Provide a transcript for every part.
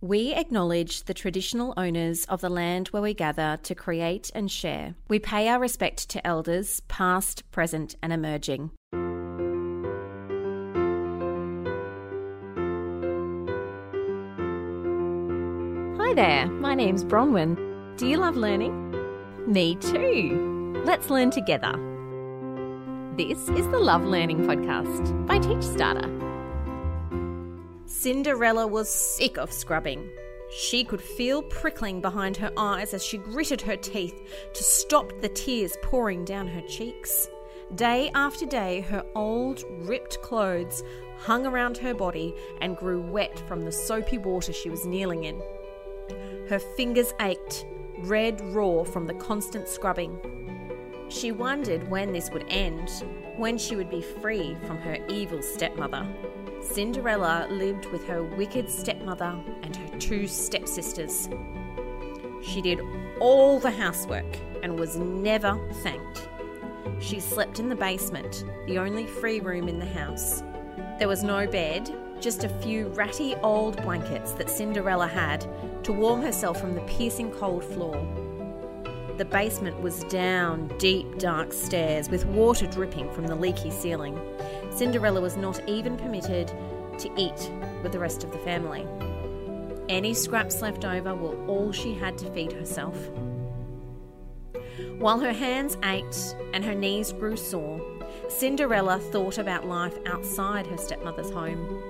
We acknowledge the traditional owners of the land where we gather to create and share. We pay our respect to elders, past, present, and emerging. Hi there, my name's Bronwyn. Do you love learning? Me too. Let's learn together. This is the Love Learning Podcast by TeachStarter. Cinderella was sick of scrubbing. She could feel prickling behind her eyes as she gritted her teeth to stop the tears pouring down her cheeks. Day after day, her old, ripped clothes hung around her body and grew wet from the soapy water she was kneeling in. Her fingers ached, red raw from the constant scrubbing. She wondered when this would end, when she would be free from her evil stepmother. Cinderella lived with her wicked stepmother and her two stepsisters. She did all the housework and was never thanked. She slept in the basement, the only free room in the house. There was no bed, just a few ratty old blankets that Cinderella had to warm herself from the piercing cold floor. The basement was down deep, dark stairs with water dripping from the leaky ceiling. Cinderella was not even permitted to eat with the rest of the family. Any scraps left over were all she had to feed herself. While her hands ached and her knees grew sore, Cinderella thought about life outside her stepmother's home.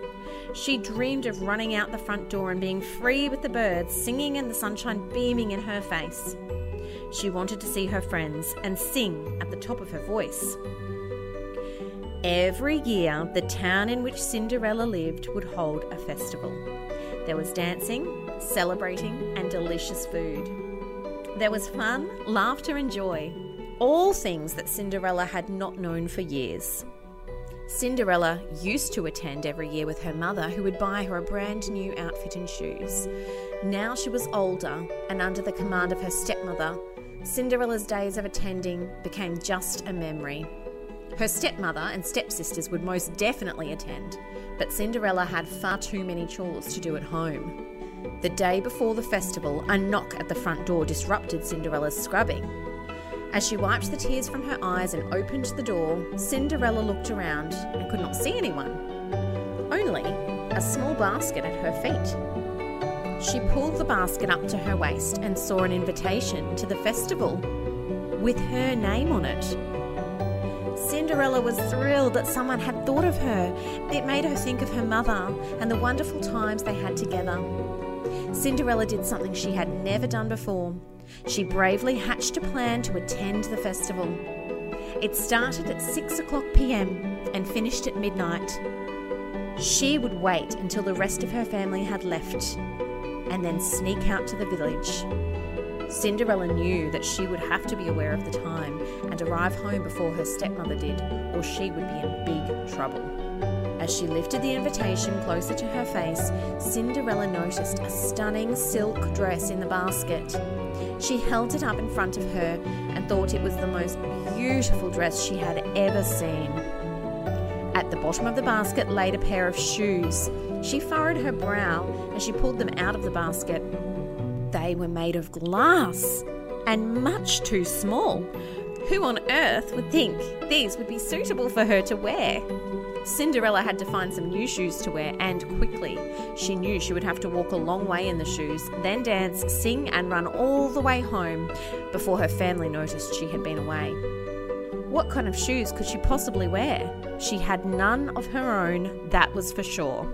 She dreamed of running out the front door and being free with the birds singing and the sunshine beaming in her face. She wanted to see her friends and sing at the top of her voice. Every year, the town in which Cinderella lived would hold a festival. There was dancing, celebrating, and delicious food. There was fun, laughter, and joy. All things that Cinderella had not known for years. Cinderella used to attend every year with her mother, who would buy her a brand new outfit and shoes. Now she was older and under the command of her stepmother, Cinderella's days of attending became just a memory. Her stepmother and stepsisters would most definitely attend, but Cinderella had far too many chores to do at home. The day before the festival, a knock at the front door disrupted Cinderella's scrubbing. As she wiped the tears from her eyes and opened the door, Cinderella looked around and could not see anyone. Only a small basket at her feet. She pulled the basket up to her waist and saw an invitation to the festival with her name on it. Cinderella was thrilled that someone had thought of her. It made her think of her mother and the wonderful times they had together. Cinderella did something she had never done before. She bravely hatched a plan to attend the festival. It started at 6 o'clock pm and finished at midnight. She would wait until the rest of her family had left and then sneak out to the village. Cinderella knew that she would have to be aware of the time and arrive home before her stepmother did, or she would be in big trouble. As she lifted the invitation closer to her face, Cinderella noticed a stunning silk dress in the basket. She held it up in front of her and thought it was the most beautiful dress she had ever seen. At the bottom of the basket laid a pair of shoes. She furrowed her brow as she pulled them out of the basket. They were made of glass and much too small. Who on earth would think these would be suitable for her to wear? Cinderella had to find some new shoes to wear, and quickly. She knew she would have to walk a long way in the shoes, then dance, sing, and run all the way home before her family noticed she had been away. What kind of shoes could she possibly wear? She had none of her own, that was for sure.